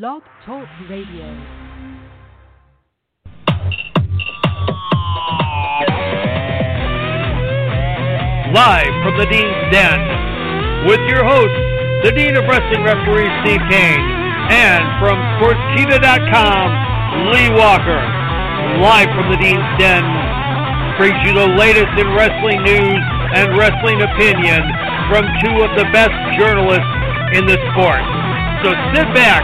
Blog Talk Radio. Live from the Dean's Den with your host, the Dean of Wrestling Referee Steve Kane, and from Sportskeeda.com, Lee Walker. Live from the Dean's Den brings you the latest in wrestling news and wrestling opinion from two of the best journalists in the sport. So sit back,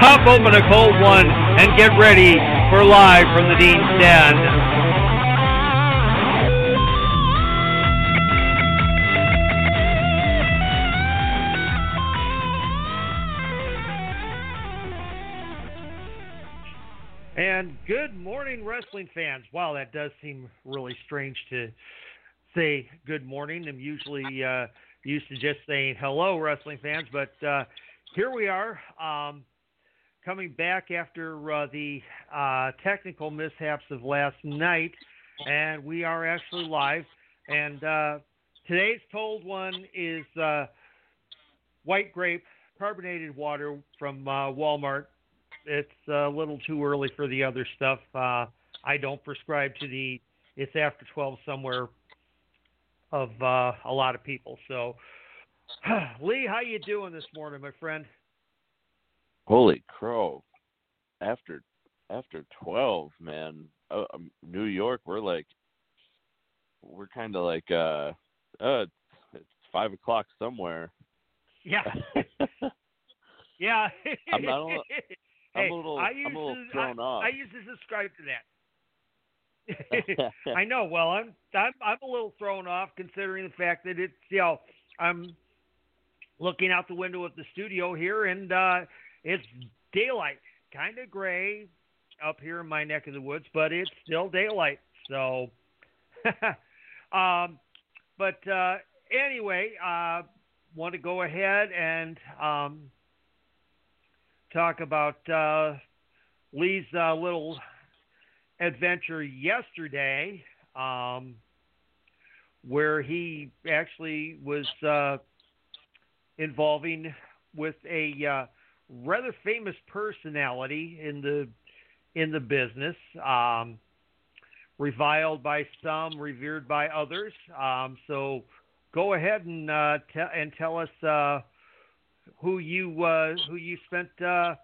pop open a cold one, and get ready for Live from the Dean's Den. And good morning, wrestling fans. Wow, that does seem really strange to say good morning. I'm usually uh, used to just saying hello, wrestling fans, but uh, here we are, um, coming back after uh, the uh, technical mishaps of last night, and we are actually live. And uh, today's told one is uh, white grape carbonated water from Walmart it's a little too early for the other stuff. Uh, I don't prescribe to the it's after 12 somewhere of uh, a lot of people. So, Lee, how you doing this morning, my friend? Holy crow! After after 12, man, uh, um, New York, we're like we're kind of like uh, uh, it's, it's five o'clock somewhere. Yeah. yeah. I'm not. I'm hey, a little, I used I'm a little to, thrown I, off. I used to subscribe to that. I know. Well, I'm, I'm I'm a little thrown off considering the fact that it's you know I'm looking out the window of the studio here and uh, it's daylight, kind of gray up here in my neck of the woods, but it's still daylight. So, um, but uh, anyway, uh, want to go ahead and um, talk about uh, Lee's uh, little adventure yesterday, um, where he actually was uh, involving with a uh, rather famous personality in the in the business, um, reviled by some, revered by others. Um, so, go ahead and uh, and tell us uh, who you uh, who you spent uh,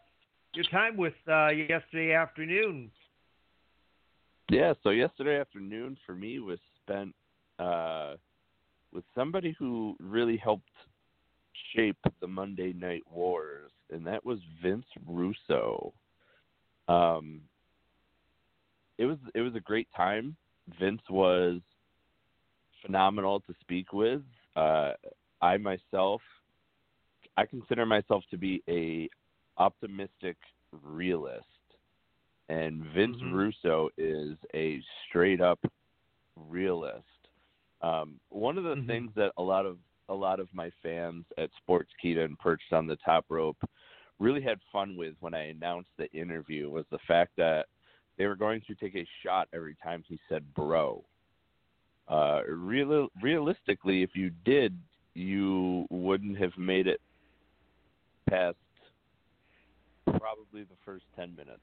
your time with uh, yesterday afternoon. Yeah, so yesterday afternoon for me was spent uh, with somebody who really helped shape the Monday Night Wars, and that was Vince Russo. Um, it was it was a great time. Vince was phenomenal to speak with. Uh, I myself I consider myself to be a optimistic realist, and Vince Mhm. Russo is a straight up realist. Um, one of the Mhm. things that a lot of a lot of my fans at Sports Sportskeeda and Perched on the Top Rope really had fun with when I announced the interview was the fact that they were going to take a shot every time he said "bro." Uh, real, realistically, if you did, you wouldn't have made it past probably the first ten minutes.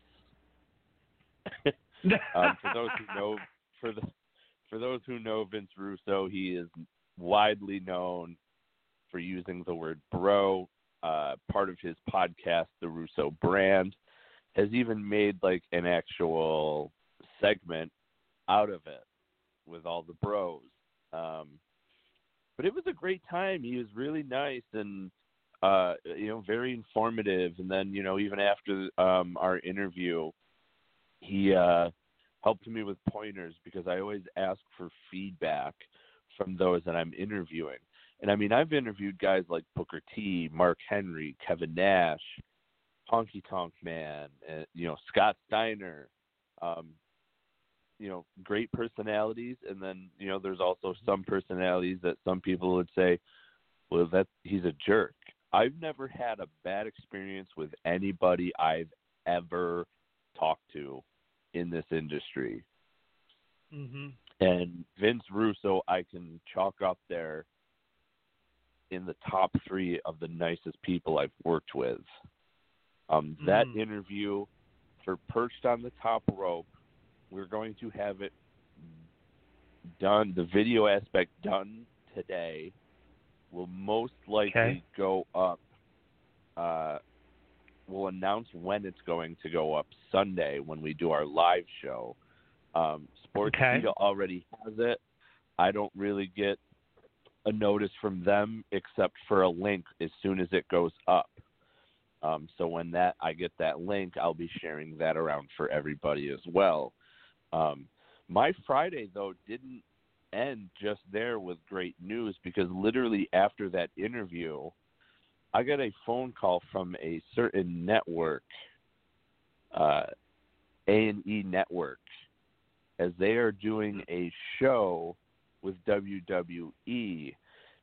um, for those who know, for the for those who know Vince Russo, he is widely known for using the word "bro." Uh, part of his podcast, the Russo Brand, has even made like an actual segment out of it with all the bros. Um, but it was a great time. He was really nice and uh, you know very informative. And then you know even after um, our interview, he uh, helped me with pointers because I always ask for feedback from those that I'm interviewing. And I mean, I've interviewed guys like Booker T, Mark Henry, Kevin Nash, Honky Tonk Man, and, you know Scott Steiner. Um, you know, great personalities, and then you know, there's also some personalities that some people would say, well, that he's a jerk. I've never had a bad experience with anybody I've ever talked to in this industry. hmm And Vince Russo, I can chalk up there in the top three of the nicest people I've worked with. Um, that Mm. interview for Perched on the Top Rope, we're going to have it done, the video aspect done today. Will most likely Okay. go up. Uh, we'll announce when it's going to go up Sunday when we do our live show. Um, Sportskeeda Okay. already has it. I don't really get a notice from them except for a link as soon as it goes up. Um, so when that I get that link, I'll be sharing that around for everybody as well. Um, my Friday though didn't end just there with great news because literally after that interview, I got a phone call from a certain network, uh, A and E Network, as they are doing a show with WWE.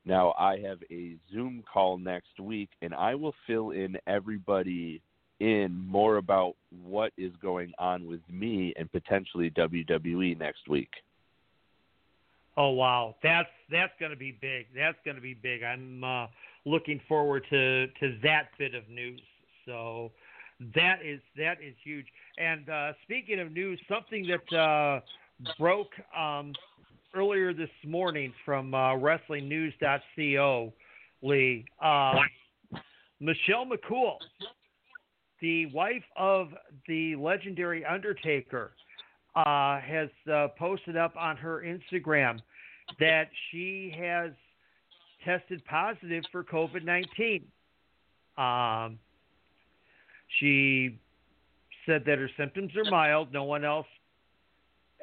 Now I have a Zoom call next week, and I will fill in everybody in more about what is going on with me and potentially WWE next week. Oh wow, that's that's going to be big. That's going to be big. I'm uh, looking forward to to that bit of news. So that is that is huge. And uh, speaking of news, something that uh, broke um, earlier this morning from uh, WrestlingNews.co, Lee. Um, Michelle McCool, the wife of the legendary Undertaker, uh, has uh, posted up on her Instagram that she has tested positive for COVID 19. Um, she said that her symptoms are mild. No one else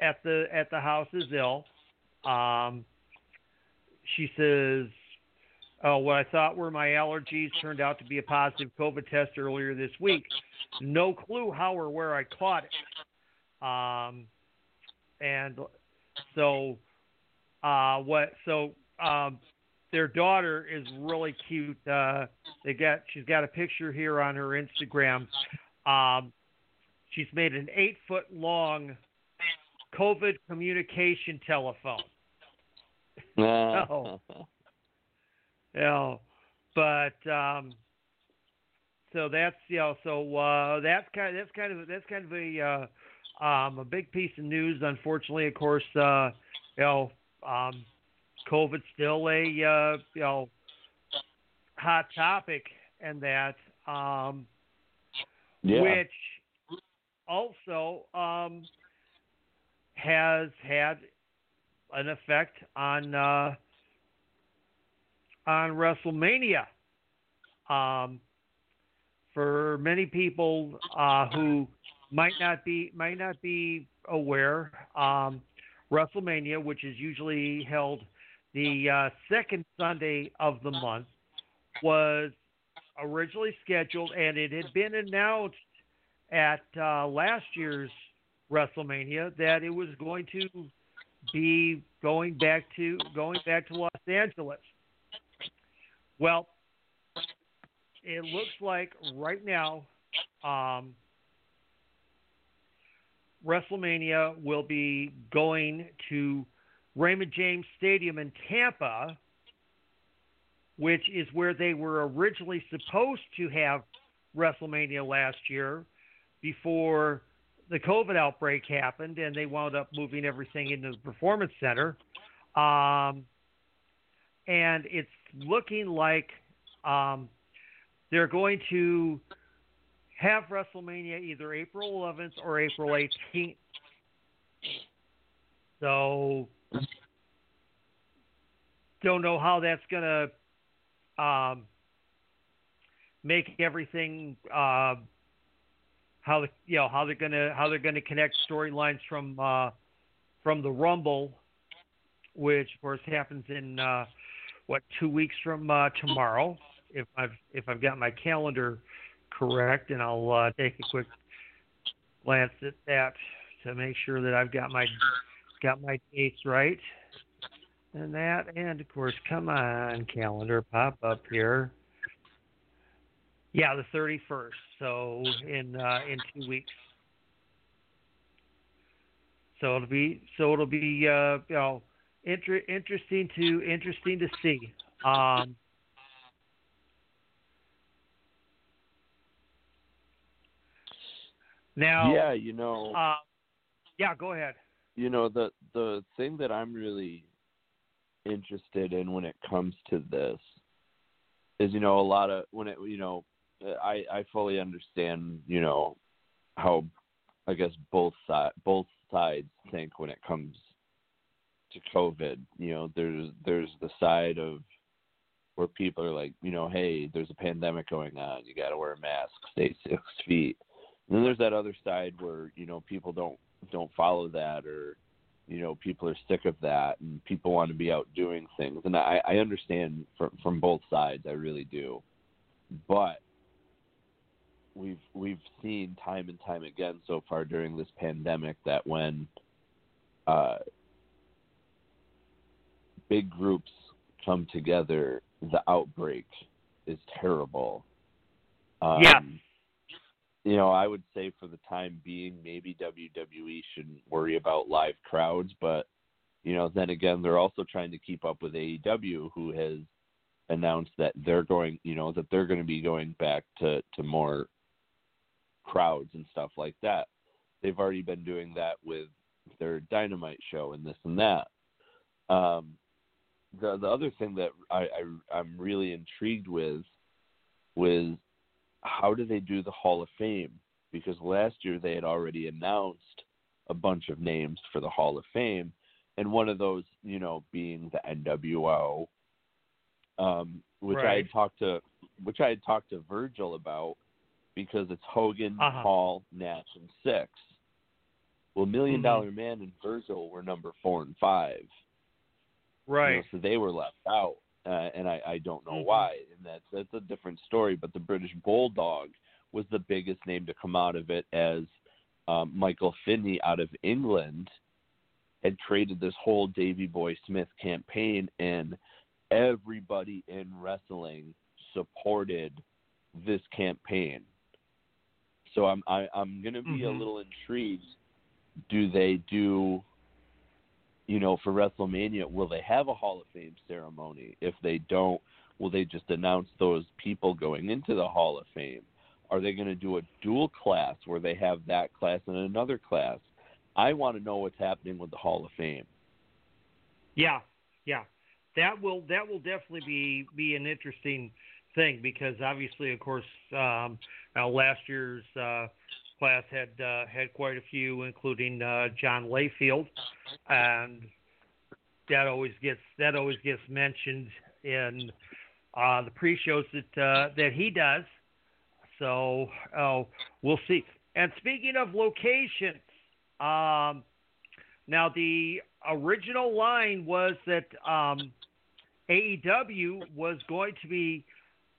at the at the house is ill. Um, she says, "Oh, what I thought were my allergies turned out to be a positive COVID test earlier this week. No clue how or where I caught it." Um, and so, uh, what? So, um, their daughter is really cute. Uh, they got she's got a picture here on her Instagram. Um, she's made an eight foot long COVID communication telephone. Oh. You know, but um, so that's you know, so uh, that's kind of, that's kind of that's kind of a uh, um, a big piece of news. Unfortunately, of course, uh, you know, um, COVID's still a uh, you know hot topic, and that um, Yeah. which also um, has had an effect on uh, on WrestleMania. Um, for many people uh, who might not be might not be aware, um, WrestleMania, which is usually held the uh, second Sunday of the month, was originally scheduled and it had been announced at uh, last year's WrestleMania that it was going to be going back to going back to Los Angeles. Well, it looks like right now um, WrestleMania will be going to Raymond James Stadium in Tampa, which is where they were originally supposed to have WrestleMania last year before the COVID outbreak happened and they wound up moving everything into the Performance Center. Um, and it's looking like um, they're going to have WrestleMania either April 11th or April 18th. So, don't know how that's going to um, make everything. Uh, how the, you know how they're gonna how they're gonna connect storylines from uh, from the Rumble, which of course happens in uh, what two weeks from uh, tomorrow, if I've if I've got my calendar correct, and I'll uh, take a quick glance at that to make sure that I've got my got my dates right, and that, and of course, come on, calendar, pop up here. Yeah, the thirty first. So in uh, in two weeks. So it'll be so it'll be uh, you know inter- interesting to interesting to see. Um, Now, yeah, you know, uh, yeah, go ahead. You know the the thing that I'm really interested in when it comes to this is you know a lot of when it you know I I fully understand you know how I guess both side both sides think when it comes to COVID. You know, there's there's the side of where people are like, you know, hey, there's a pandemic going on, you got to wear a mask, stay six feet. And then there's that other side where you know people don't don't follow that or you know people are sick of that and people want to be out doing things. And i i understand from from both sides i really do. But we've we've seen time and time again so far during this pandemic that when uh big groups come together the outbreak is terrible. Um, yeah you know, I would say for the time being, maybe WWE shouldn't worry about live crowds, but you know, then again, they're also trying to keep up with AEW, who has announced that they're going, you know, that they're going to be going back to to more crowds and stuff like that. They've already been doing that with their Dynamite show and this and that. Um, the the other thing that I, I I'm really intrigued with was how do they do the Hall of Fame? Because last year they had already announced a bunch of names for the Hall of Fame, and one of those, you know, being the NWO, um, which right. I had talked to, which I had talked to Virgil about, because it's Hogan, uh-huh. Hall, Nash, and Syxx. Well, Million mm-hmm. Dollar Man and Virgil were number four and five. Right. You know, so they were left out uh, and I, I don't know mm-hmm. why. And that's that's a different story. But the British Bulldog was the biggest name to come out of it, as um, Michael Finney out of England had created this whole Davy Boy Smith campaign, and everybody in wrestling supported this campaign. So I'm I, am i am going to be mm-hmm. a little intrigued. Do they do you know, for WrestleMania, will they have a Hall of Fame ceremony? If they don't, will they just announce those people going into the Hall of Fame? Are they going to do a dual class where they have that class and another class? I want to know what's happening with the Hall of Fame. Yeah, yeah, that will that will definitely be be an interesting thing because obviously, of course, um, last year's uh, class had uh, had quite a few, including uh, John Layfield, and that always gets that always gets mentioned in uh, the pre-shows that uh, that he does. So uh, we'll see. And speaking of locations, um, now the original line was that um, AEW was going to be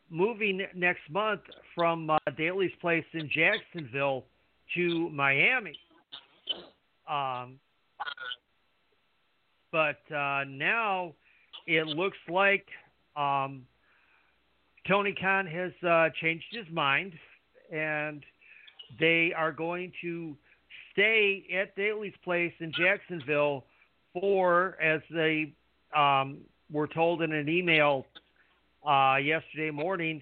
moving next month from uh, Daily's Place in Jacksonville to Miami. Um, but uh, now it looks like um, Tony Khan has uh, changed his mind, and they are going to stay at Daily's Place in Jacksonville for, as they um, were told in an email uh, yesterday morning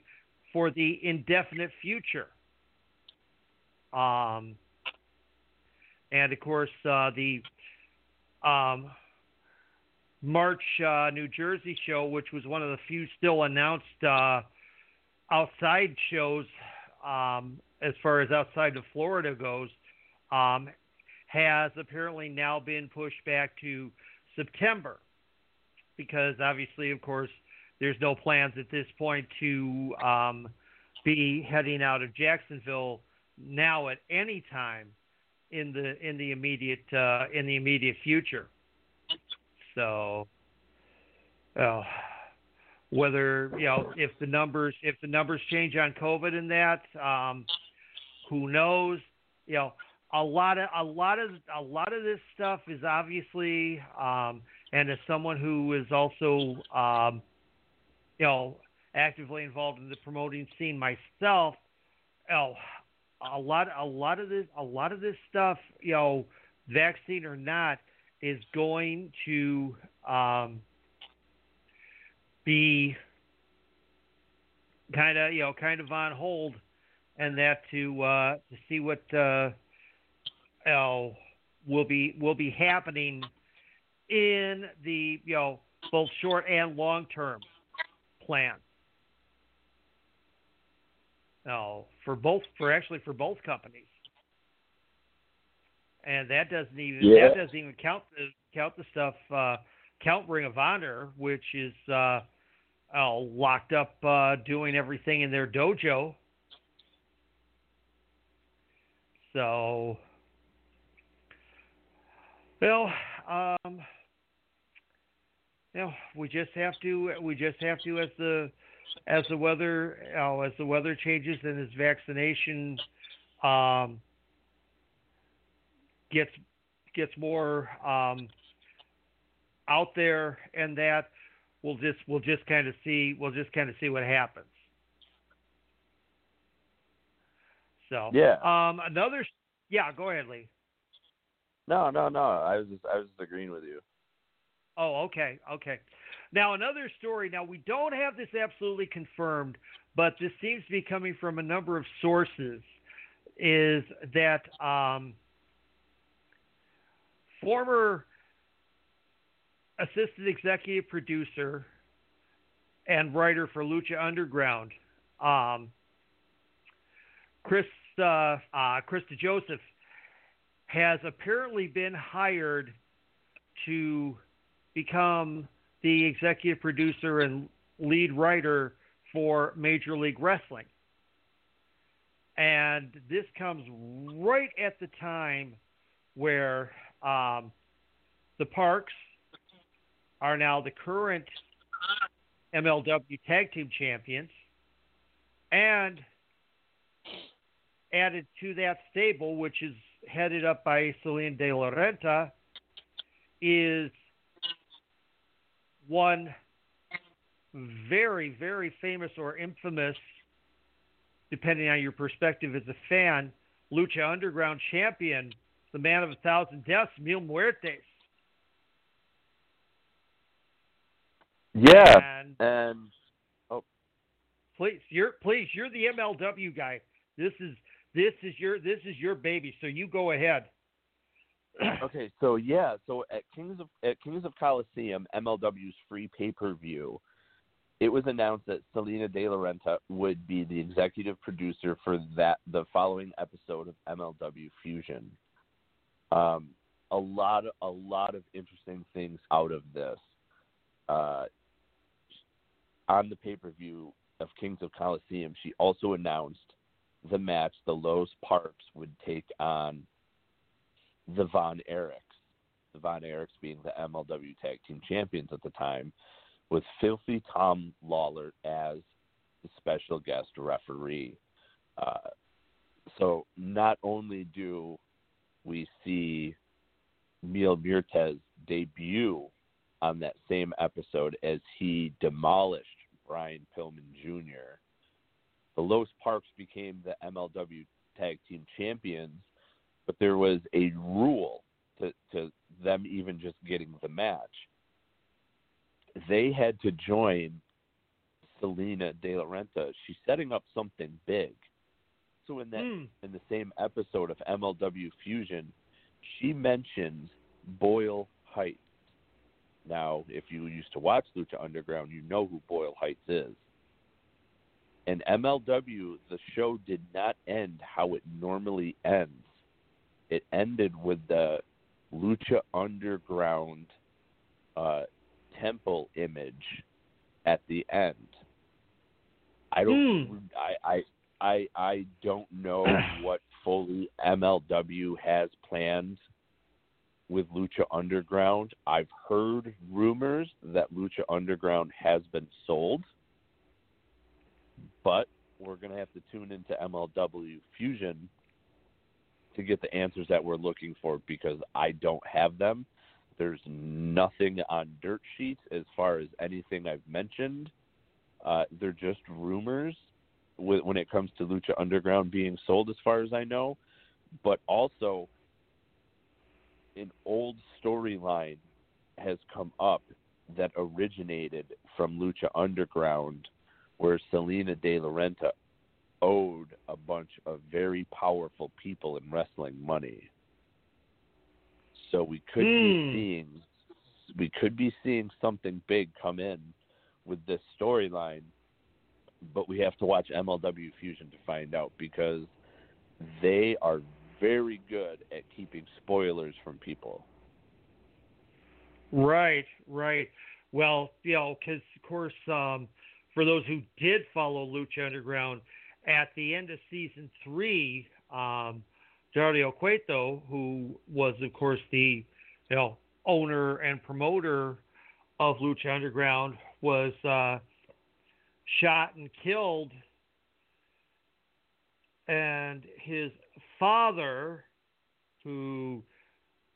for the indefinite future. Um, and of course, uh, the um, March uh, New Jersey show, which was one of the few still announced uh, outside shows um, as far as outside of Florida goes, um, has apparently now been pushed back to September. Because obviously, of course, there's no plans at this point to um, be heading out of Jacksonville now at any time in the in the immediate uh, in the immediate future. So, uh, whether you know if the numbers if the numbers change on COVID and that, um, who knows? You know, a lot of a lot of a lot of this stuff is obviously, um, and as someone who is also um, you know, actively involved in the promoting scene myself, you know, a lot, a lot of this, a lot of this stuff, you know, vaccine or not, is going to um, be kind of, you know, kind of on hold, and that to uh, to see what uh, uh, will be will be happening in the you know both short and long term plan. No, for both for actually for both companies. And that doesn't even Yeah. that doesn't even count the count the stuff uh count Ring of Honor, which is uh oh, locked up uh doing everything in their dojo. So well, um you know, we just have to we just have to as the as the weather oh, as the weather changes and as vaccination um, gets gets more um, out there and that we'll just we'll just kind of see we'll just kind of see what happens. So Yeah. um, another yeah, go ahead, Lee. No, no, no. I was just I was just agreeing with you. Oh, okay, okay. Now another story. Now we don't have this absolutely confirmed, but this seems to be coming from a number of sources. Is that um, former assistant executive producer and writer for Lucha Underground, um, Chris uh, uh, Chris DeJoseph, has apparently been hired to become the executive producer and lead writer for Major League Wrestling. And this comes right at the time where um, the Parks are now the current MLW Tag Team Champions. And added to that stable, which is headed up by Salina De La Renta, is one very, very famous or infamous, depending on your perspective as a fan, Lucha Underground champion, the man of a thousand deaths, Mil Muertes. Yeah, And and oh. please, you're please, you're the MLW guy. This is this is your this is your baby. So you go ahead. okay, so yeah, so at Kings of at Kings of Colosseum, MLW's free pay per view, it was announced that Salina De La Renta would be the executive producer for that the following episode of MLW Fusion. Um, a lot of a lot of interesting things out of this. Uh, on the pay per view of Kings of Colosseum, she also announced the match the Los Parks would take on the Von Erichs. The Von Erichs being the MLW Tag Team Champions at the time, with Filthy Tom Lawlor as the special guest referee. Uh, so not only do we see Mil Muertes debut on that same episode as he demolished Brian Pillman Jr., the Los Parks became the MLW Tag Team Champions but there was a rule to, to them even just getting the match. They had to join Salina De La Renta. She's setting up something big. So in that Hmm. in the same episode of MLW Fusion, she mentions Boyle Heights. Now, if you used to watch Lucha Underground, you know who Boyle Heights is. In MLW, the show did not end how it normally ends it ended with the Lucha Underground uh, temple image at the end. I don't. I, I I I don't know what fully MLW has planned with Lucha Underground. I've heard rumors that Lucha Underground has been sold, but we're gonna have to tune into MLW Fusion to get the answers that we're looking for because I don't have them. There's nothing on dirt sheets as far as anything I've mentioned. Uh, they're just rumors when it comes to Lucha Underground being sold, as far as I know. But also, an old storyline has come up that originated from Lucha Underground, where Salina De La Renta owed a bunch of very powerful people in wrestling money. So we could Hmm. be seeing we could be seeing something big come in with this storyline, but we have to watch MLW Fusion to find out because they are very good at keeping spoilers from people. Right, right. Well, you know, because of course, um, for those who did follow Lucha Underground, at the end of season three, um, Dario Cueto, who was, of course, the you know owner and promoter of Lucha Underground, was uh, shot and killed, and his father, who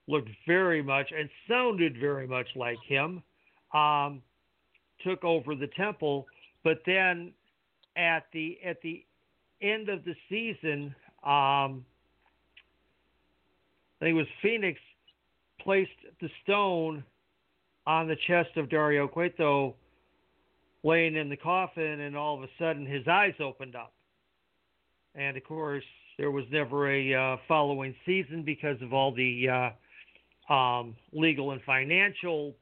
looked very much and sounded very much like him, um, took over the temple. But then at the at the end of the season, um, I think it was Phoenix placed the stone on the chest of Dario Cueto, laying in the coffin, and all of a sudden his eyes opened up. And of course, there was never a uh, following season because of all the uh, um, legal and financial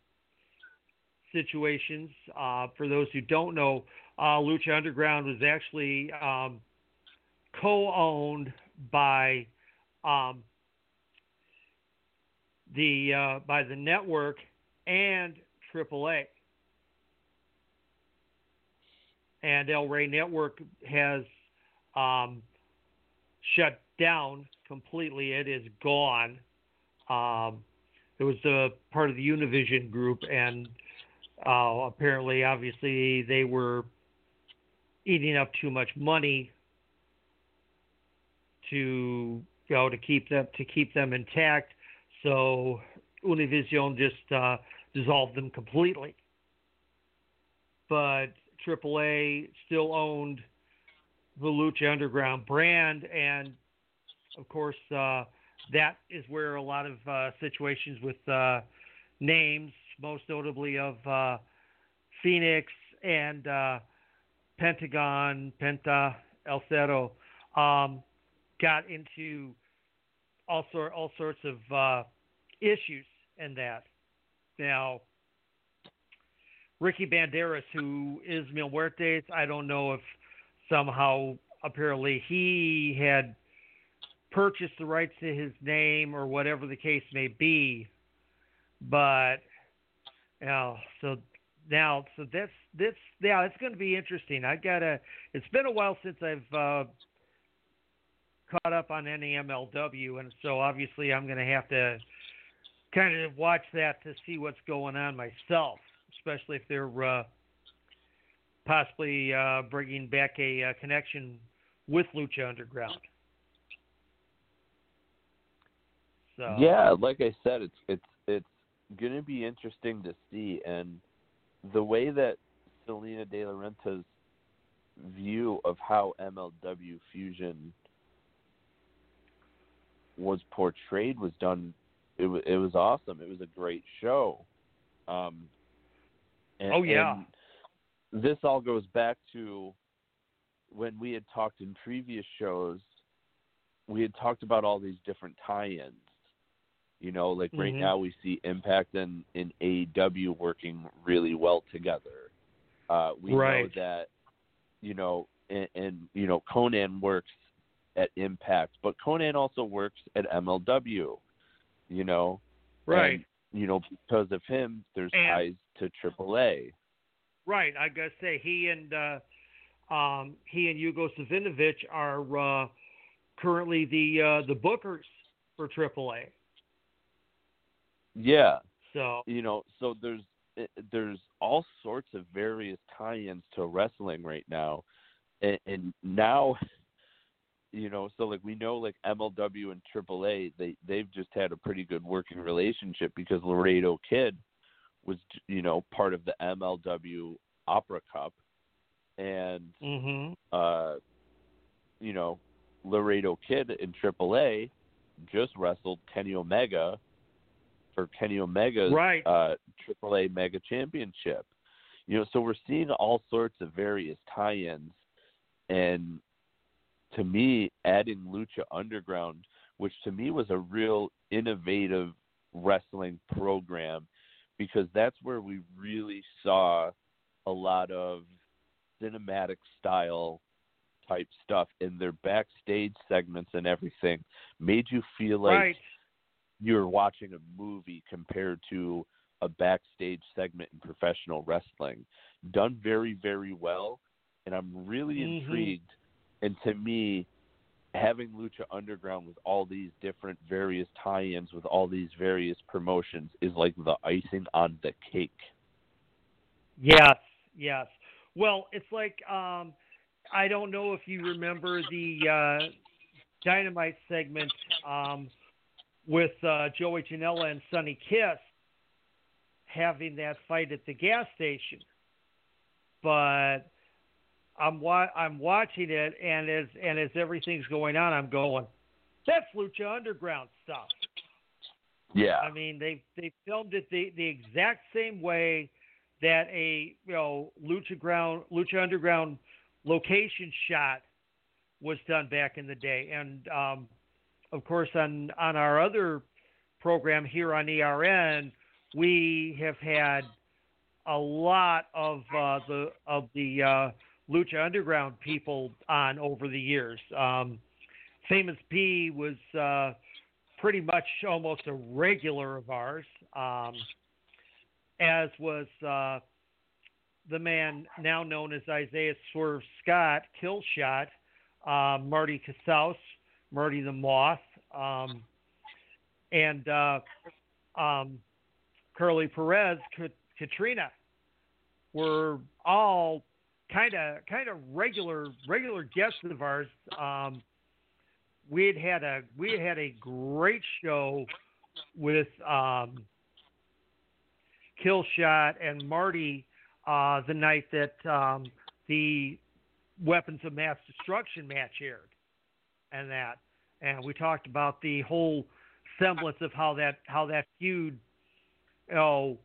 situations. Uh, for those who don't know, uh, Lucha Underground was actually um, co-owned by um, the uh, by the network and AAA. And El Rey Network has um, shut down completely. It is gone. Um, it was a part of the Univision group, and uh, apparently, obviously, they were eating up too much money to know to keep them to keep them intact. So Univision just uh, dissolved them completely. But AAA still owned the Lucha Underground brand, and of course, uh, that is where a lot of uh, situations with uh, names, most notably of uh, Phoenix and uh, Pentagon, Penta, El Cerro, um, got into all sort all sorts of uh, issues and that. Now, Ricky Banderas, who is Mil Muertes, I don't know if somehow apparently he had purchased the rights to his name or whatever the case may be, but you know, so now so that's this yeah it's going to be interesting. I gotta. It's been a while since I've uh, caught up on any MLW, and so obviously I'm going to have to kind of watch that to see what's going on myself, especially if they're uh, possibly uh, bringing back a uh, connection with Lucha Underground. So Yeah, like I said, it's it's it's going to be interesting to see, and the way that Salina De La Renta's view of how MLW Fusion was portrayed was done. It was it was awesome. It was a great show. Um, and, Oh, yeah. this all goes back to when we had talked in previous shows. We had talked about all these different tie-ins. You know, like right Mhm. now we see Impact and, and AEW working really well together. Uh, we Right. know that, you know, and, and you know Konnan works at Impact, but Konnan also works at MLW. You know, right. and, you know, because of him, there's And- ties to AAA. Right, I gotta say he and uh, um, he and Hugo Savinovich are uh, currently the uh, the bookers for AAA. Yeah, So you know, so there's eh, there's all sorts of various tie-ins to wrestling right now, and, and now, you know, so like we know like MLW and AAA, they they've just had a pretty good working relationship because Laredo Kid was you know part of the MLW Opera Cup, and hmm uh, you know, Laredo Kid in AAA just wrestled Kenny Omega for Kenny Omega's Right. uh, AAA Mega Championship. You know, so we're seeing all sorts of various tie-ins, and to me, adding Lucha Underground, which to me was a real innovative wrestling program because that's where we really saw a lot of cinematic style type stuff in their backstage segments and everything made you feel like right. you're watching a movie compared to a backstage segment in professional wrestling. Done very, very well. And I'm really Mhm. intrigued. And to me, having Lucha Underground with all these different various tie ins with all these various promotions is like the icing on the cake. Yes, yes. Well, it's like um, I don't know if you remember the uh, Dynamite segment um, with uh, Joey Janela and Sonny Kiss having that fight at the gas station, but I'm wa- I'm watching it, and as and as everything's going on, I'm going, that's Lucha Underground stuff. Yeah. I mean, they they filmed it the the exact same way that a you know Lucha Ground Lucha Underground location shot was done back in the day, and um, of course on on our other program here on ERN, we have had a lot of uh, the of the uh, Lucha Underground people on over the years. Um, Famous B was. Uh, pretty much almost a regular of ours, um, as was uh, the man now known as Isaiah Swerve Scott, Killshot, uh, Marty Casaus, Marty the Moth, um, and uh, um, Curly Perez, Catrina, were all kind of kind of regular regular guests of ours. Um, we had had a we had had a great show with um, Killshot and Marty uh, the night that um, the Weapons of Mass Destruction match aired, and that, and we talked about the whole semblance of how that how that feud, you know,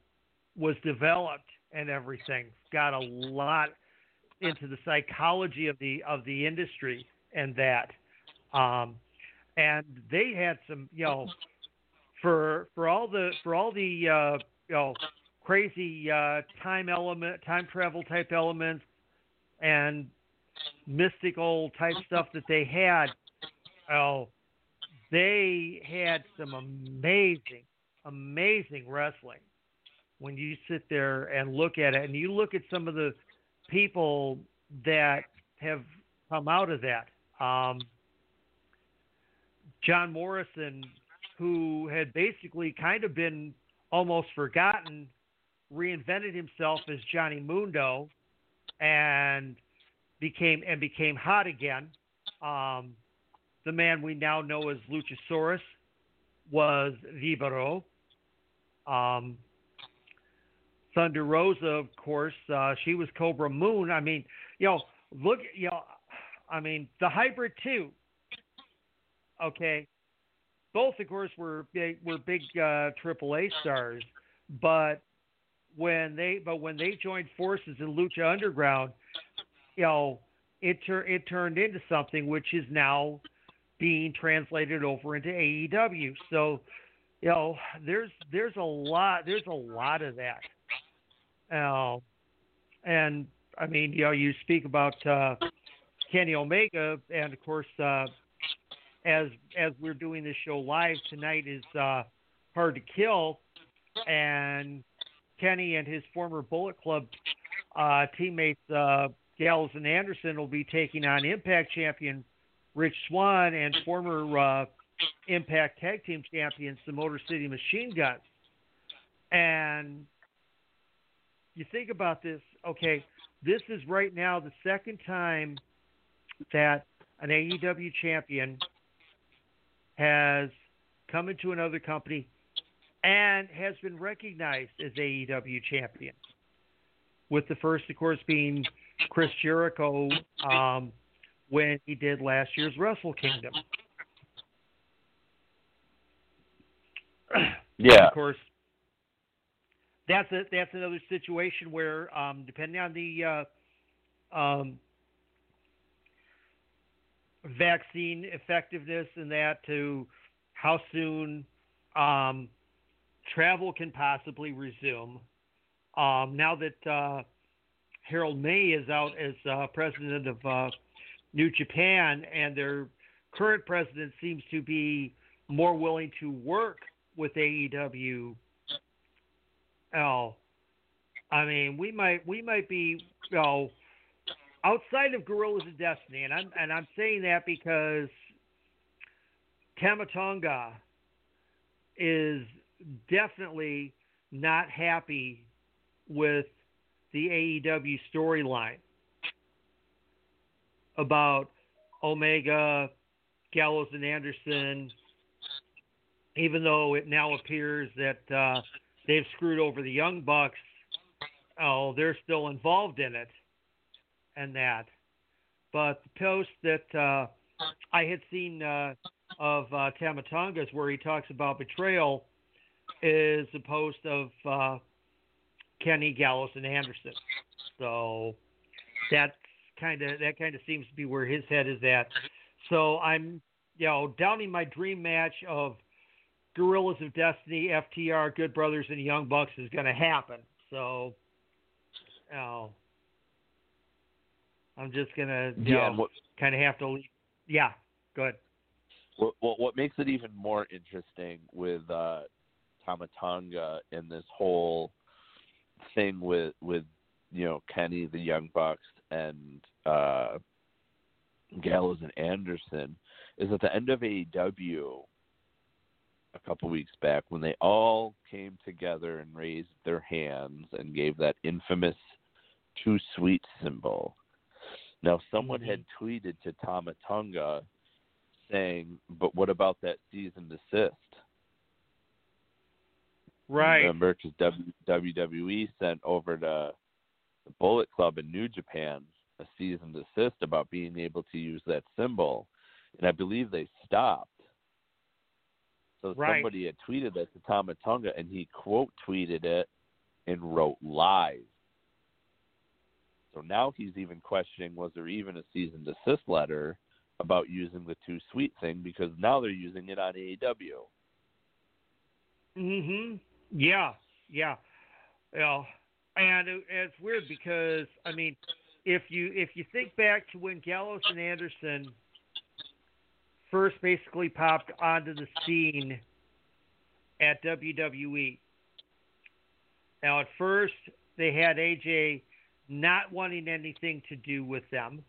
was developed and everything. Got a lot into the psychology of the of the industry and that. Um, and they had some, you know, for for all the for all the uh, you know crazy uh, time element, time travel type elements, and mystical type stuff that they had. Oh, they had some amazing, amazing wrestling. When you sit there and look at it, and you look at some of the people that have come out of that. Um, John Morrison, who had basically kind of been almost forgotten, reinvented himself as Johnny Mundo and became and became hot again. Um, the man we now know as Luchasaurus was Vibora. Um, Thunder Rosa, of course, uh, she was Kobra Moon. I mean, you know, look, you know, I mean, the hybrid too. Okay, both of course were big, were big uh, AAA stars, but when they but when they joined forces in Lucha Underground, you know, it it turned into something which is now being translated over into AEW. So, you know, there's there's a lot there's a lot of that. Uh, and I mean, you know, you speak about uh, Kenny Omega, and of course, uh, as as we're doing this show live tonight, is uh, Hard to Kill, and Kenny and his former Bullet Club uh, teammates uh, and Anderson will be taking on Impact champion Rich Swann and former uh, Impact Tag Team champions, the Motor City Machine Guns. And you think about this, okay, this is right now the second time that an AEW champion has come into another company and has been recognized as AEW champion. With the first, of course, being Chris Jericho um, when he did last year's Wrestle Kingdom. Yeah. Of course, that's a, that's another situation where, um, depending on the uh, um, vaccine effectiveness and that, to how soon um, travel can possibly resume. Um, now that uh, Harold Meij is out as uh, president of uh, New Japan, and their current president seems to be more willing to work with AEW. Oh, I mean, we might we might be you know, outside of Guerrillas of Destiny, and I'm and I'm saying that because Tama Tonga is definitely not happy with the AEW storyline about Omega, Gallows, and Anderson, even though it now appears that uh, they've screwed over the Young Bucks. Oh, they're still involved in it and that. But the post that uh, I had seen uh, of uh, Tama Tonga's where he talks about betrayal is a post of uh, Kenny Gallows and Anderson. So that's kind of that kind of seems to be where his head is at. So I'm you know doubting my dream match of Guerrillas of Destiny, FTR, Good Brothers, and Young Bucks is going to happen. So, you know, I'm just gonna yeah, know, kind of have to leave. Yeah, good. What, what what makes it even more interesting with uh, Tama Tonga and this whole thing with with you know Kenny the Young Bucks and uh, Gallows and Anderson is at the end of AEW a couple weeks back when they all came together and raised their hands and gave that infamous too sweet symbol. Now someone mm-hmm. had tweeted to Tama Tonga saying, "But what about that cease and desist?" Right. Remember, because WWE sent over to the Bullet Club in New Japan a cease and desist about being able to use that symbol, and I believe they stopped. So right. somebody had tweeted that to Tama Tonga, and he quote tweeted it and wrote lies. So now he's even questioning was there even a cease and desist letter about using the too sweet thing because now they're using it on AEW. Mm Mhm. Yeah. Yeah. Yeah. And it's weird because I mean, if you if you think back to when Gallows and Anderson first basically popped onto the scene at WWE. Now at first they had AJ not wanting anything to do with them,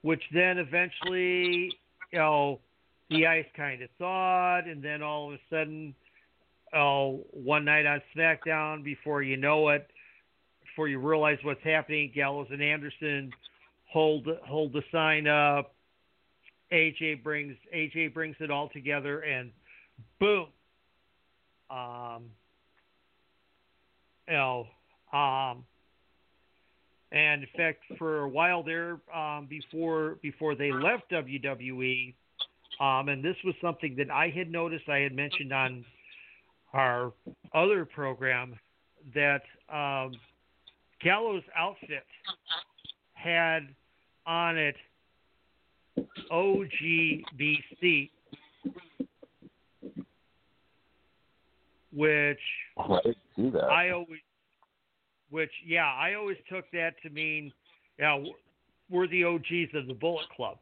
which then eventually, you know, the ice kind of thawed, and then all of a sudden, oh, one night on SmackDown, before you know it, before you realize what's happening, Gallows and Anderson hold hold the sign up. AJ brings AJ brings it all together, and boom. Um, um, and in fact, for a while there, um, before before they left WWE, um, and this was something that I had noticed, I had mentioned on our other program that um, Gallows outfit had on it OGBC, which oh, I, I always which yeah, I always took that to mean, yeah, we're the OGs of the Bullet Club.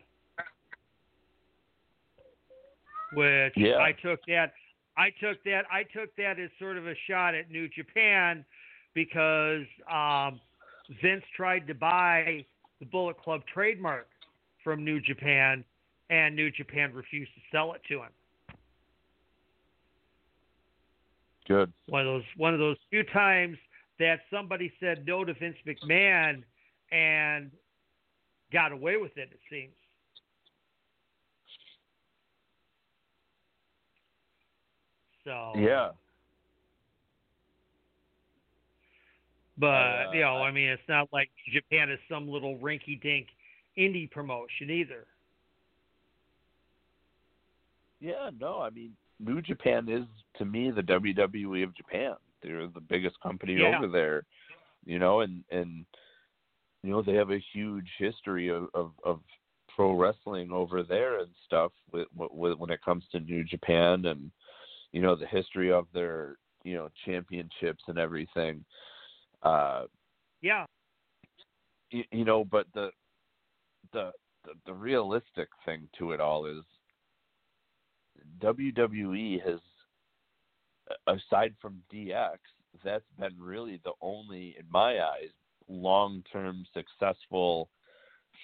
Which yeah. I took that I took that I took that as sort of a shot at New Japan because um, Vince tried to buy the Bullet Club trademark from New Japan and New Japan refused to sell it to him. Good. One of those one of those few times that somebody said no to Vince McMahon and got away with it, it seems. So Yeah. But uh, you know, I mean it's not like Japan is some little rinky dink indie promotion either. Yeah, no, I mean New Japan is to me the WWE of Japan. They're the biggest company yeah. over there, you know, and and you know they have a huge history of of, of pro wrestling over there and stuff with, with when it comes to New Japan and you know the history of their you know championships and everything. Uh, yeah. You, you know, but the, the the the realistic thing to it all is WWE has, aside from DX, that's been really the only, in my eyes, long term successful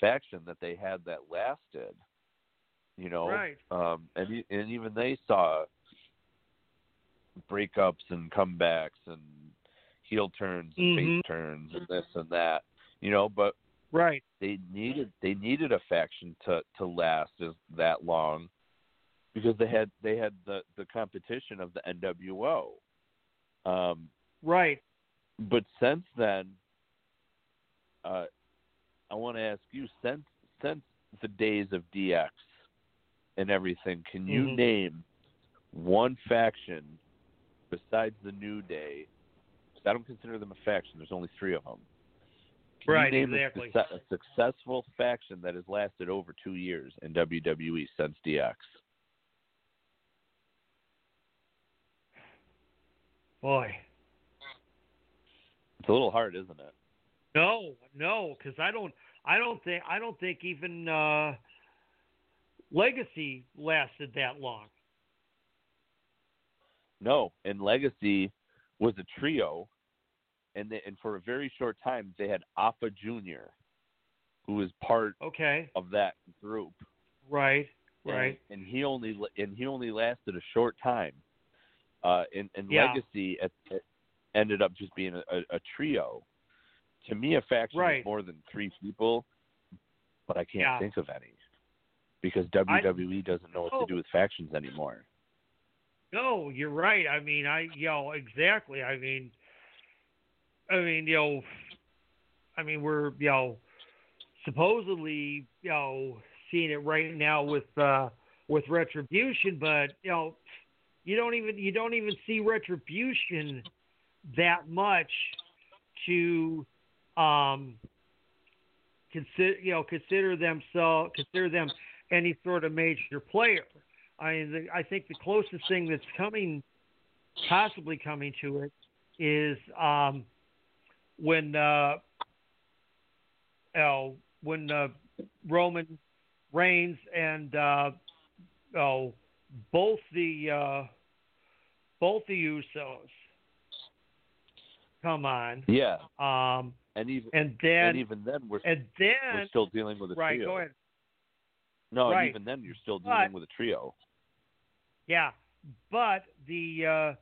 faction that they had that lasted. You know, right? Um, and and even they saw breakups and comebacks and heel turns and mm-hmm. face turns and this and that. You know, but right they needed they needed a faction to to last as that long because they had they had the the competition of the NWO. Um, right. But since then, uh, I want to ask you since since the days of DX and everything, can you mm-hmm. name one faction besides the New Day? I don't consider them a faction. There's only three of them. Right, exactly. A, a successful faction that has lasted over two years in WWE since DX. Boy, it's a little hard, isn't it? No, no, because I don't, I don't think, I don't think even uh, Legacy lasted that long. No, and Legacy was a trio, and they, and for a very short time they had Alpha Junior, who was part okay of that group. Right, right. And, he only and he only lasted a short time. Uh, and and yeah. Legacy at, at ended up just being a, a, a trio to me, a faction right. is more than three people, but I can't yeah. think of any because WWE I, doesn't know what oh. to do with factions anymore. No, you're right. I mean, I you know exactly. I mean, I mean, you know, I mean, we're you know supposedly you know seeing it right now with uh with retribution, but you know, you don't even you don't even see retribution that much to um, consider you know consider themselves consider them any sort of major player. I mean, the, I think the closest thing that's coming, possibly coming to it, is um, when uh, oh, when uh, Roman Reigns and uh, oh, both the uh, both the Usos come on. Yeah. Um, and even and then and even then we're and then we're still dealing with a right, trio. Go ahead. No, right. even then you're still dealing but, with a trio. Yeah, but the uh,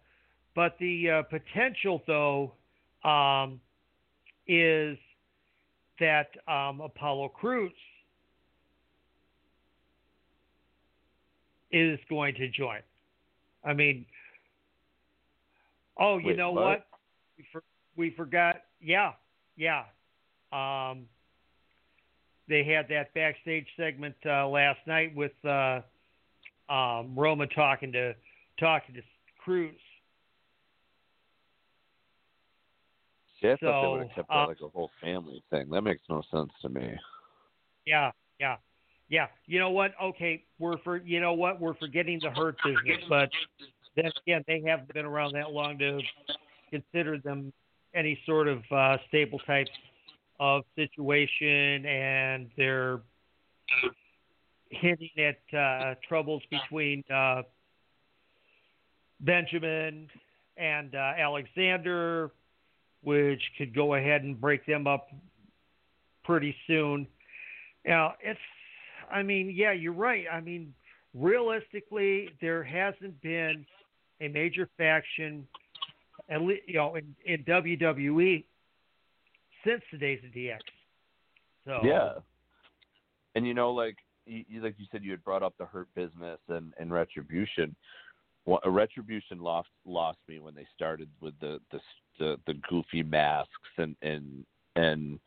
but the uh, potential though um, is that um, Apollo Crews is going to join. I mean, oh, you Wait, know what? what? We, for, we forgot. Yeah, yeah. Um, they had that backstage segment uh, last night with uh, um, Roman talking to talking to Crews. See, I thought they So, would have kept uh, like a whole family thing. That makes no sense to me. Yeah, yeah, yeah. You know what? Okay, we're for you know what? We're forgetting the hurt business, but then again, they haven't been around that long to consider them any sort of uh, stable type of situation, and they're hinting at uh, troubles between uh, Benjamin and uh, Alexander, which could go ahead and break them up pretty soon. Now, it's, I mean, yeah, you're right. I mean, realistically, there hasn't been a major faction at least you know in, in WWE since the days of DX. So Yeah. And you know, like you, like you said, you had brought up the Hurt Business and and Retribution. Well, a Retribution lost lost me when they started with the the the, the goofy masks and and and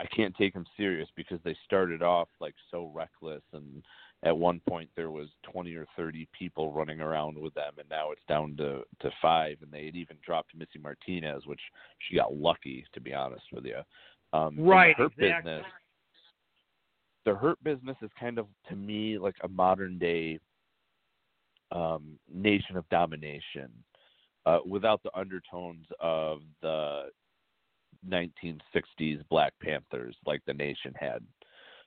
I can't take them serious because they started off like so reckless and at one point there was 20 or 30 people running around with them and now it's down to to 5 and they had even dropped Missy Martinez which she got lucky to be honest with you. Um right, her exactly. business the hurt business is kind of to me like a modern day um, Nation of Domination, uh, without the undertones of the 1960s Black Panthers, like the Nation had,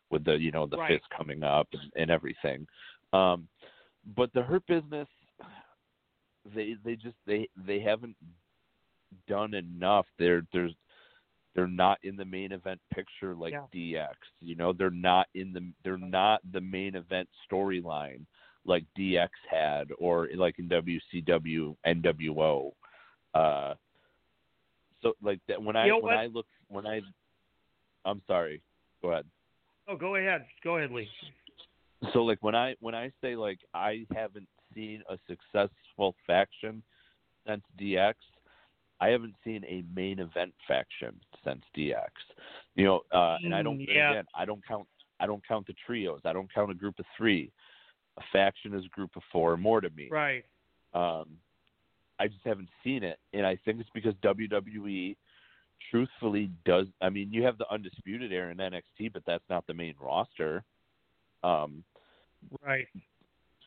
with the you know the right. fist coming up and, and everything. Um, but the Hurt Business, they they just they they haven't done enough. They're there's they're not in the main event picture like yeah. DX. You know, they're not in the they're not the main event storyline like DX had or like in WCW NWO. Uh so like that when I you know when what? I look when I I'm sorry. Go ahead. Oh, go ahead. Go ahead, Lee. So like when I when I say like I haven't seen a successful faction since DX, I haven't seen a main event faction since DX. You know, uh, and I don't. Mm, yeah. Again, I don't count. I don't count the trios. I don't count a group of three. A faction is a group of four or more to me. Right. Um, I just haven't seen it, and I think it's because WWE, truthfully, does. I mean, you have the undisputed era in NXT, but that's not the main roster. Um, Right.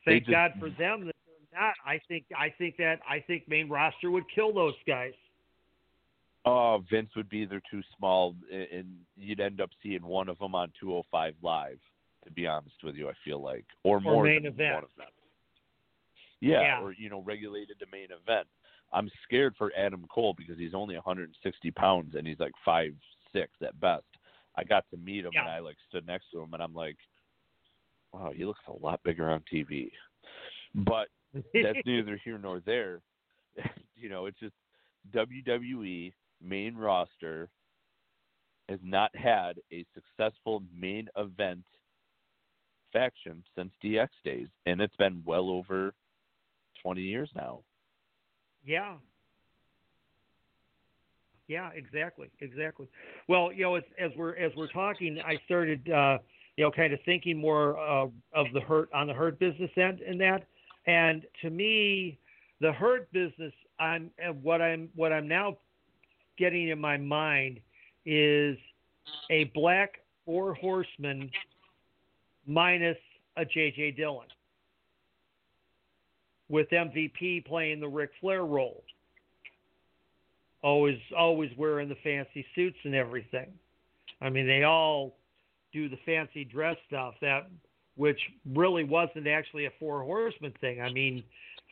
Thank just- God for them that they're not. I think I think that I think main roster would kill those guys. Oh, Vince would be either too small, and- and you'd end up seeing one of them on 205 Live. To be honest with you, I feel like, or more main than event. one of them. Yeah, Yeah. or you know, regulated to main event. I'm scared for Adam Cole because he's only 160 pounds and he's like five six at best. I got to meet him and I like stood next to him and I'm like, wow, he looks a lot bigger on TV. But that's neither here nor there. you know, it's just WWE main roster has not had a successful main event faction since DX days, and it's been well over 20 years now. Yeah. Yeah, exactly, exactly. Well, you know, as, as we're as we're talking, I started, uh, you know, kind of thinking more uh, of the hurt on the hurt business end and that, and to me, the hurt business, I'm and what I'm what I'm now getting in my mind is a black four horseman minus a JJ Dillon with MVP playing the Ric Flair role. Always, always wearing the fancy suits and everything. I mean, they all do the fancy dress stuff that, which really wasn't actually a four horseman thing. I mean,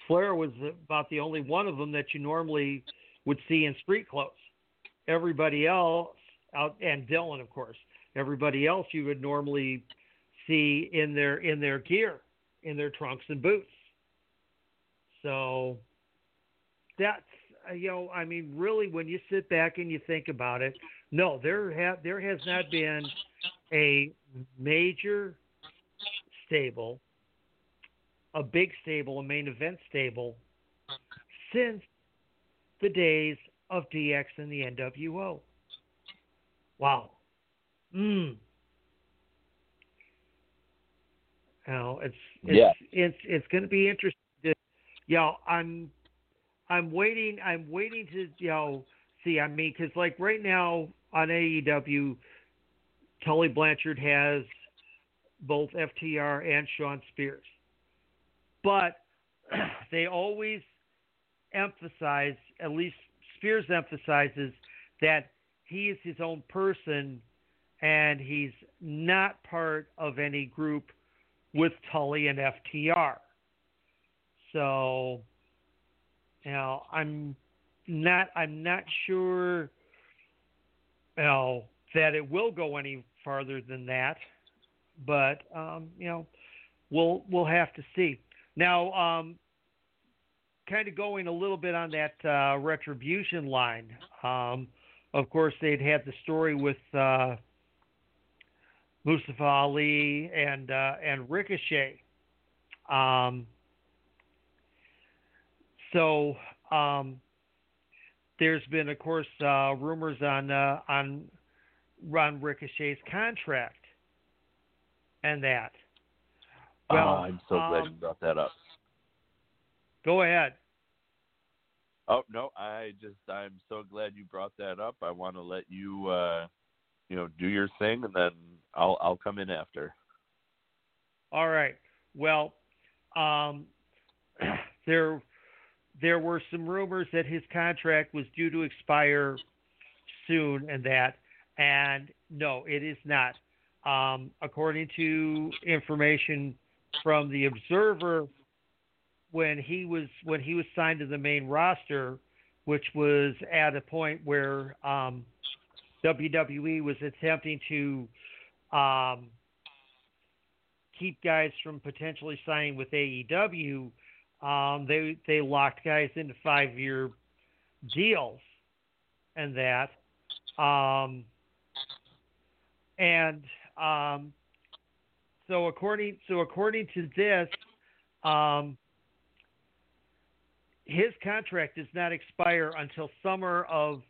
Flair was about the only one of them that you normally would see in street clothes. Everybody else out, and Dillon, of course. Everybody else you would normally see in their in their gear, in their trunks and boots. So that's uh, you know, I mean, really, when you sit back and you think about it, no, there have there has not been a major stable, a big stable, a main event stable since the days of DX and the NWO. Wow. Mm. Now it's it's Yeah. it's it's going to be interesting. To, you know, I'm I'm waiting. I'm waiting to you know see. I mean, because like right now on AEW, Tully Blanchard has both FTR and Shawn Spears, but they always emphasize, at least Spears emphasizes that he is his own person and he's not part of any group with Tully and FTR. So, you know, I'm not I'm not sure you know that it will go any farther than that, but um, you know, we'll we'll have to see. Now, um, kind of going a little bit on that uh, retribution line. Um, of course, they'd had the story with uh, Mustafa Ali and uh, and Ricochet. Um, so um, there's been, of course, uh, rumors on uh, on Ron Ricochet's contract and that. Well, oh, I'm so glad um, you brought that up. Go ahead. Oh no, I just I'm so glad you brought that up. I want to let you uh you know do your thing and then I'll I'll come in after. All right. Well, um, there there were some rumors that his contract was due to expire soon, and that, and no, it is not. Um, according to information from the Observer, when he was when he was signed to the main roster, which was at a point where um, WWE was attempting to um, keep guys from potentially signing with AEW. Um, they they locked guys into five year deals, and that, um, and um, so according so according to this, um, his contract does not expire until summer of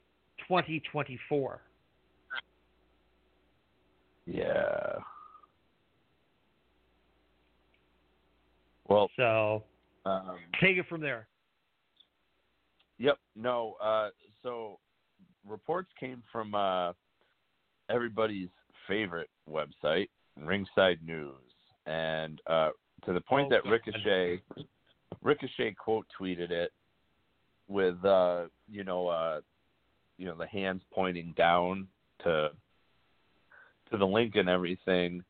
2024. Yeah. Well, so um, take it from there. Yep. No. Uh, so reports came from uh, everybody's favorite website, Ringside News, and uh, to the point Oh, that Ricochet Ricochet quote tweeted it with uh, you know uh, you know the hands pointing down to to the link and everything,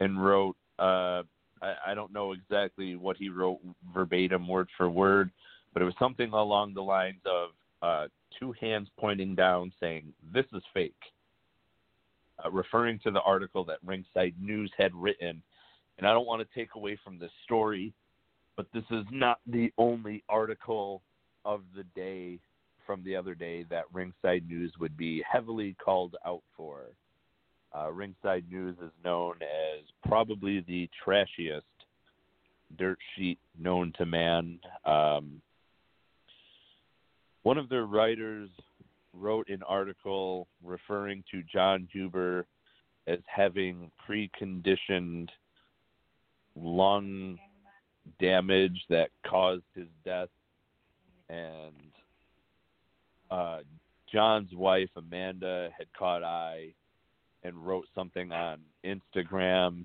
and wrote uh, I, I don't know exactly what he wrote verbatim word for word, but it was something along the lines of uh, two hands pointing down saying this is fake, uh, referring to the article that Ringside News had written. And I don't want to take away from this story, but this is not the only article of the day from the other day that Ringside News would be heavily called out for. Uh, Ringside News is known as probably the trashiest dirt sheet known to man. Um, one of their writers wrote an article referring to Jon Huber as having preconditioned lung damage that caused his death, and uh, Jon's wife Amanda had caught eye and wrote something on Instagram,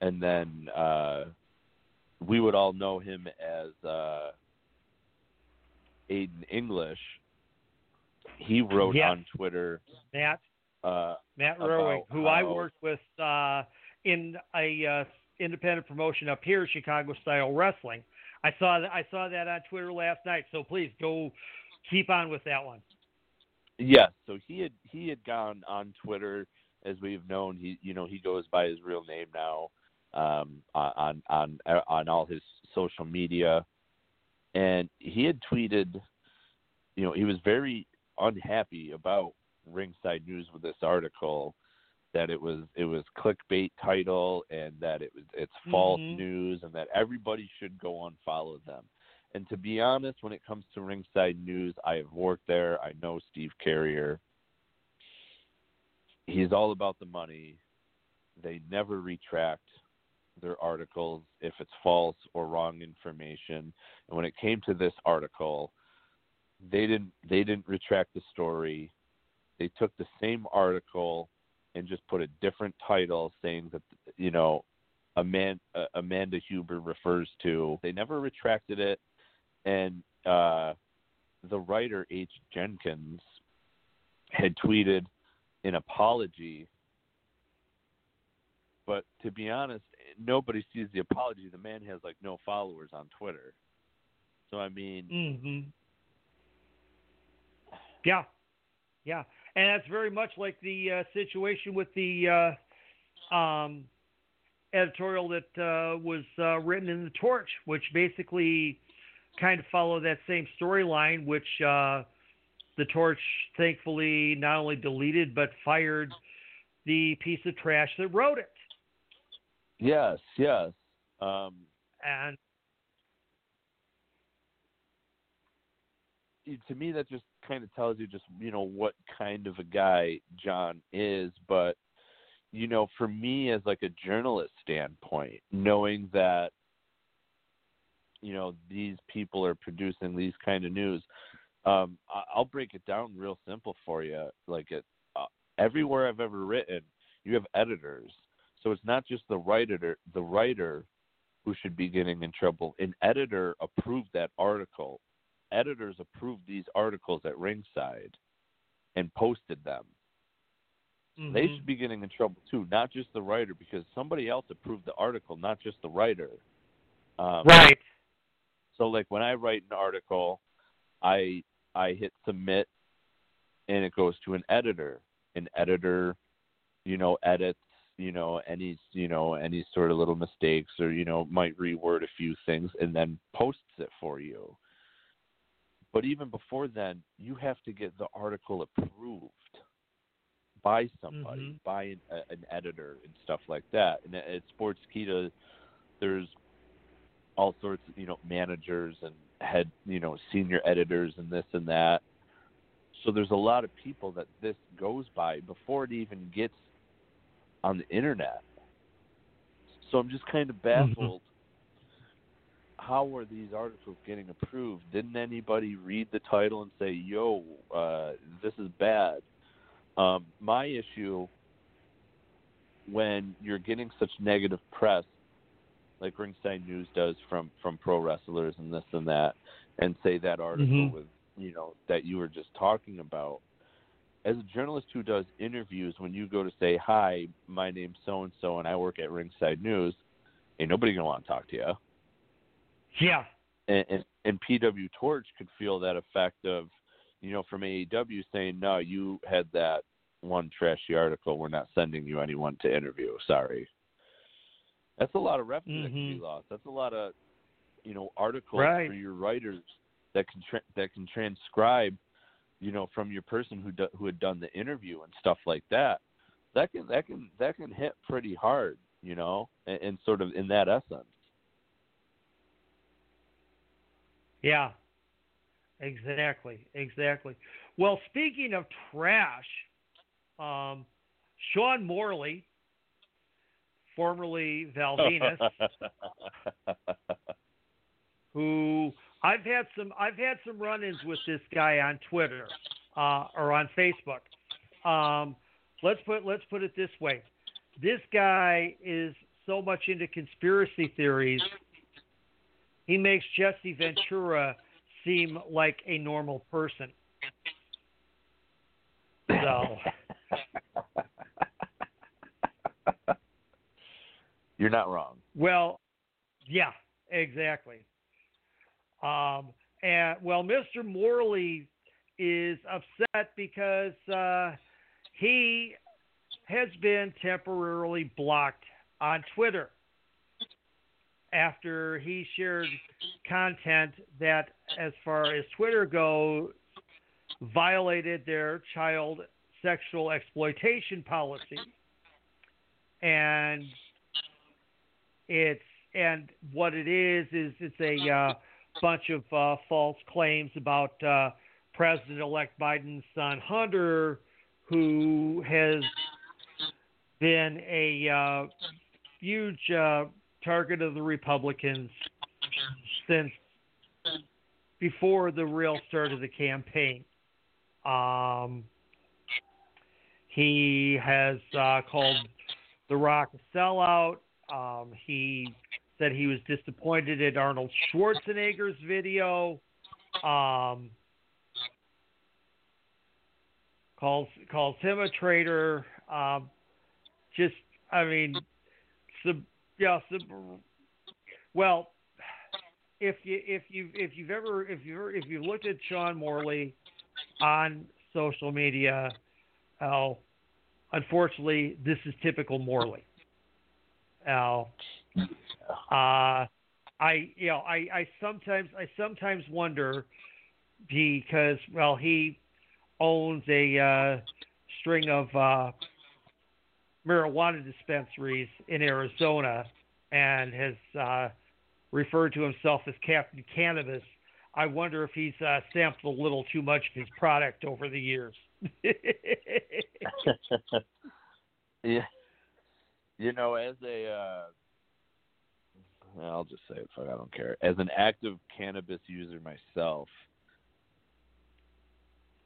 and then uh, we would all know him as uh, Aiden English. He wrote Yes. on Twitter. Matt Uh, Matt Rowing, who I how- worked with uh, in a uh, independent promotion up here, Chicago Style Wrestling. I saw that I saw that on Twitter last night. So please go keep on with that one. Yes, so he had he had gone on Twitter as we've known. He you know he goes by his real name now um, on on on all his social media, and he had tweeted. You know he was very unhappy about Ringside News with this article that it was it was clickbait title and that it was it's false Mhm. news and that everybody should go unfollow them. And to be honest, when it comes to Ringside News, I have worked there. I know Steve Carrier. He's all about the money. They never retract their articles if it's false or wrong information. And when it came to this article, they didn't they didn't retract the story. They took the same article and just put a different title saying that you know Amanda, uh, Amanda Huber refers to. They never retracted it, and uh, the writer H. Jenkins had tweeted an apology. But to be honest, nobody sees the apology. The man has like no followers on Twitter. So I mean, hmm Yeah, yeah, and that's very much like the uh, situation with the uh, um, editorial that uh, was uh, written in the Torch, which basically kind of follow that same storyline, which uh, the Torch thankfully not only deleted but fired the piece of trash that wrote it. yes, yes. Um, And to me that just kind of tells you just you know what kind of a guy Jon is but you know for me as like a journalist standpoint knowing that you know these people are producing these kind of news um I- I'll break it down real simple for you like it uh, everywhere I've ever written you have editors so it's not just the writer the writer who should be getting in trouble. An editor approved that article. Editors approved these articles at Ringside and posted them. Mhm. They should be getting in trouble too, not just the writer, because somebody else approved the article, not just the writer. Um, right. So, like when I write an article, I I hit submit, and it goes to an editor. An editor, you know, edits, you know, any you know any sort of little mistakes, or you know, might reword a few things, and then posts it for you. But even before then, you have to get the article approved by somebody, Mhm. by an, a, an editor and stuff like that. And at Sportskeeda, there's all sorts of you know managers and head you know senior editors and this and that. So there's a lot of people that this goes by before it even gets on the internet. So I'm just kind of baffled. How are these articles getting approved? Didn't anybody read the title and say, "Yo, uh, this is bad"? Um, my issue when you're getting such negative press, like Ringside News does from from pro wrestlers and this and that, and say that article Mhm. with you know that you were just talking about. As a journalist who does interviews, when you go to say, "Hi, my name's so and so, and I work at Ringside News," ain't nobody gonna want to talk to you Yeah. and, and, and PW Torch could feel that effect of, you know, from AEW saying, no, you had that one trashy article. We're not sending you anyone to interview. Sorry. That's a lot of revenue that can be Mhm. lost. That's a lot of, you know, articles Right. for your writers that can tra- that can transcribe, you know, from your person who do- who had done the interview and stuff like that. That can that can that can hit pretty hard, you know, and, and sort of in that essence. Yeah. Exactly. Exactly. Well, speaking of trash, um, Sean Morley, formerly Val Venis, who I've had some I've had some run-ins with this guy on Twitter uh, or on Facebook. Um, let's put let's put it this way: this guy is so much into conspiracy theories. He makes Jesse Ventura seem like a normal person. So You're not wrong. Well, yeah, exactly. Um, and well, Mr. Morley is upset because uh, he has been temporarily blocked on Twitter after he shared content that, as far as Twitter goes, violated their child sexual exploitation policy. And it's and what it is is it's a uh, bunch of uh, false claims about uh, President-elect Biden's son Hunter, who has been a uh, huge uh, target of the Republicans since before the real start of the campaign. Um, he has uh, called The Rock a sellout. Um, he said he was disappointed at Arnold Schwarzenegger's video. Um, calls calls him a traitor. Um, just, I mean, yeah, well, if you if you if you've ever if you if you've looked at Sean Morley on social media, oh, unfortunately, this is typical Morley. Al, uh, I you know I, I sometimes I sometimes wonder because well he owns a uh, string of uh, marijuana dispensaries in Arizona and has uh, referred to himself as Captain Cannabis. I wonder if he's uh, sampled a little too much of his product over the years. yeah. You know, as a, uh, I'll just say it, fuck, I don't care. As an active cannabis user myself,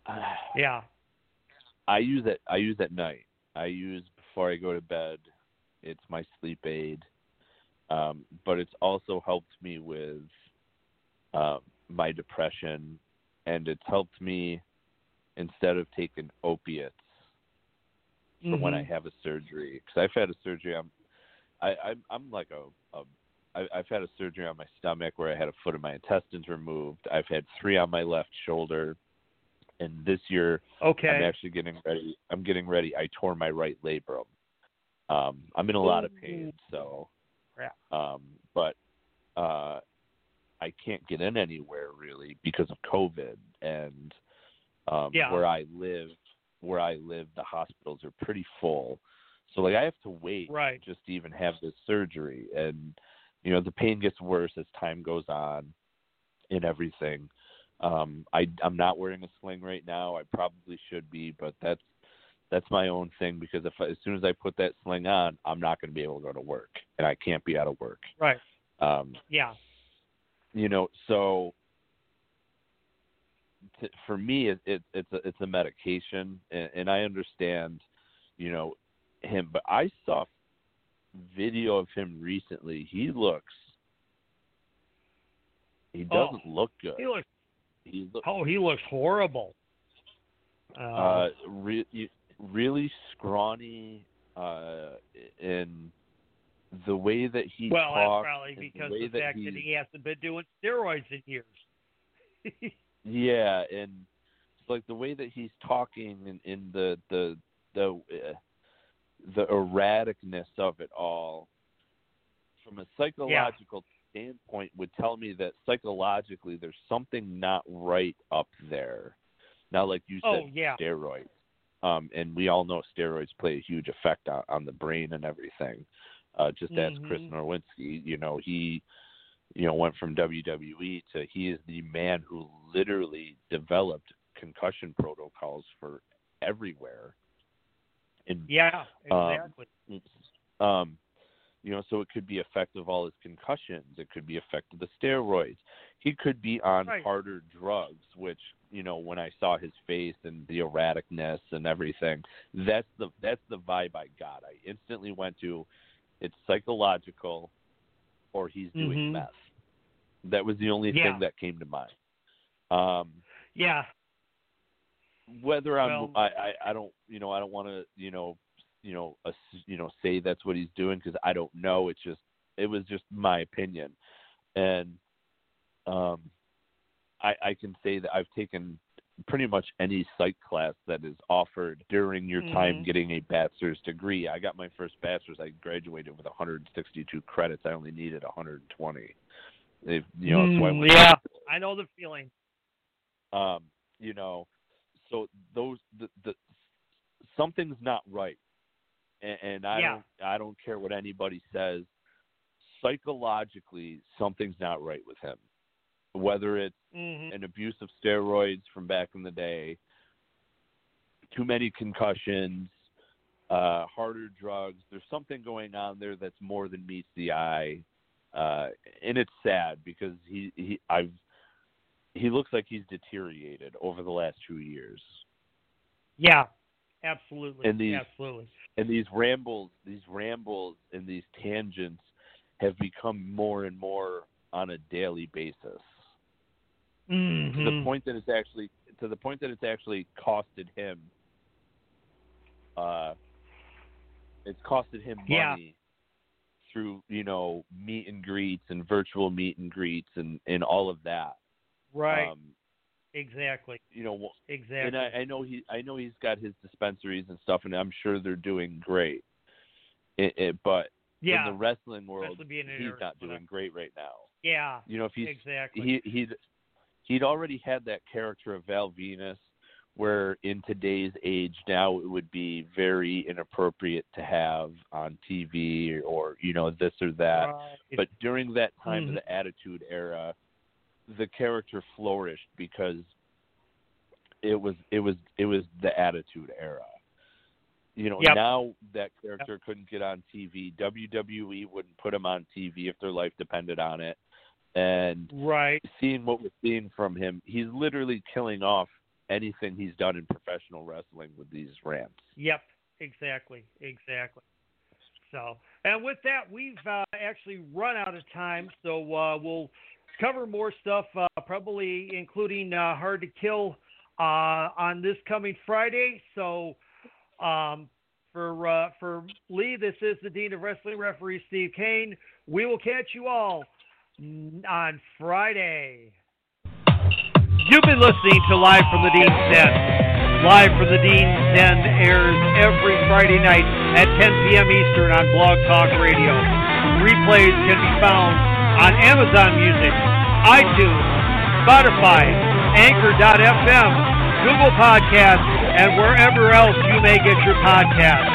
yeah, I use it. I use at night. I use before I go to bed. It's my sleep aid. um, but it's also helped me with uh, my depression, and it's helped me instead of taking opiates for when I Mhm. have a surgery because I've had a surgery. I'm I, I'm I'm like a, a I, I've had a surgery on my stomach where I had a foot of my intestines removed. I've had three on my left shoulder, and this year Okay. I'm actually getting ready. I'm getting ready. I tore my right labrum. Um, I'm in a lot of pain, so. Crap. Um, but uh, I can't get in anywhere really because of COVID, and um, Yeah. where I live, where I live, the hospitals are pretty full. So like I have to wait Right. just to even have this surgery, and you know the pain gets worse as time goes on, and everything. Um, I I'm not wearing a sling right now. I probably should be, but that's that's my own thing because if as soon as I put that sling on, I'm not going to be able to go to work, and I can't be out of work. Right. Um, Yeah. you know, so t- for me, it, it, it's a it's a medication, and, and I understand, you know, him. But I saw video of him recently. He looks. He Oh. doesn't look good. He looks. He look, Oh, he looks horrible. Uh, uh, re- really scrawny, uh, in the way that he well, that's probably the because the that fact he, that he hasn't been doing steroids in years. Yeah, and it's like the way that he's talking and in the the the uh, the erraticness of it all, from a psychological standpoint, would tell me that psychologically there's something not right up there. Now, like you said, oh yeah. steroids, um, and we all know steroids play a huge effect on, on the brain and everything. Uh, just as Chris. Nowinski, you know, he you know, went from WWE to he is the man who literally developed concussion protocols for everywhere. And Yeah. Um, Exactly. um, you know, so it could be effective all his concussions. It could be effective the steroids. He could be on Right. harder drugs, which you know, when I saw his face and the erraticness and everything, that's the that's the vibe I got. I instantly went to, it's psychological, or he's doing Mhm. meth. That was the only Yeah. thing that came to mind. Um, yeah. whether I'm I, I I don't you know I don't want to you know you know ass, you know say that's what he's doing because I don't know it's just it was just my opinion and um I I can say that I've taken pretty much any psych class that is offered during your time Mhm. getting a bachelor's degree. I got my first bachelor's. I graduated with 162 credits. I only needed 120. If, you know, so I Mm, went yeah. I know the feeling. um, you know, so those the, the something's not right, and, and I Yeah. don't I don't care what anybody says. Psychologically, something's not right with him. Whether it's hmm an abuse of steroids from back in the day, too many concussions, uh, harder drugs. There's something going on there that's more than meets the eye, uh, and it's sad because he he I've he looks like he's deteriorated over the last two years. Yeah. Absolutely. And these- Absolutely. And these rambles, these rambles and these tangents have become more and more on a daily basis. Hmm to the point that it's actually to the point that it's actually costed him uh it's costed him Yeah. money through you know meet and greets and virtual meet and greets and and all of that Right. um exactly. you know Exactly. and I, I know he I know he's got his dispensaries and stuff and I'm sure they're doing great it, it, but yeah. in the wrestling world Especially being in he's not doing great right now yeah. you know if he's exactly. he he'd he'd already had that character of Val Venis where in today's age now it would be very inappropriate to have on TV or you know this or that Right. but during that time Mhm. of the attitude era the character flourished because it was it was it was the attitude era you know Yep. now that character couldn't get on TV WWE wouldn't put him on TV if their life depended on it and right. seeing what we're seeing from him, he's literally killing off anything he's done in professional wrestling with these rants. Yep. Exactly. Exactly. So, and with that, we've uh, actually run out of time. So uh, we'll cover more stuff, uh, probably including uh, Hard to Kill uh, on this coming Friday. So, um, for uh, for Lee, this is the Dean of Wrestling referee Steve Kane. We will catch you all on Friday. You've been listening to Live from the Dean's Den. Live from the Dean's Den airs every Friday night at 10 p.m. Eastern on Blog Talk Radio. Replays can be found on Amazon Music, iTunes, Spotify, Anchor.fm, Google Podcasts, and wherever else you may get your podcasts.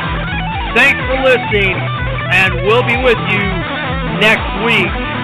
Thanks for listening, and we'll be with you next week.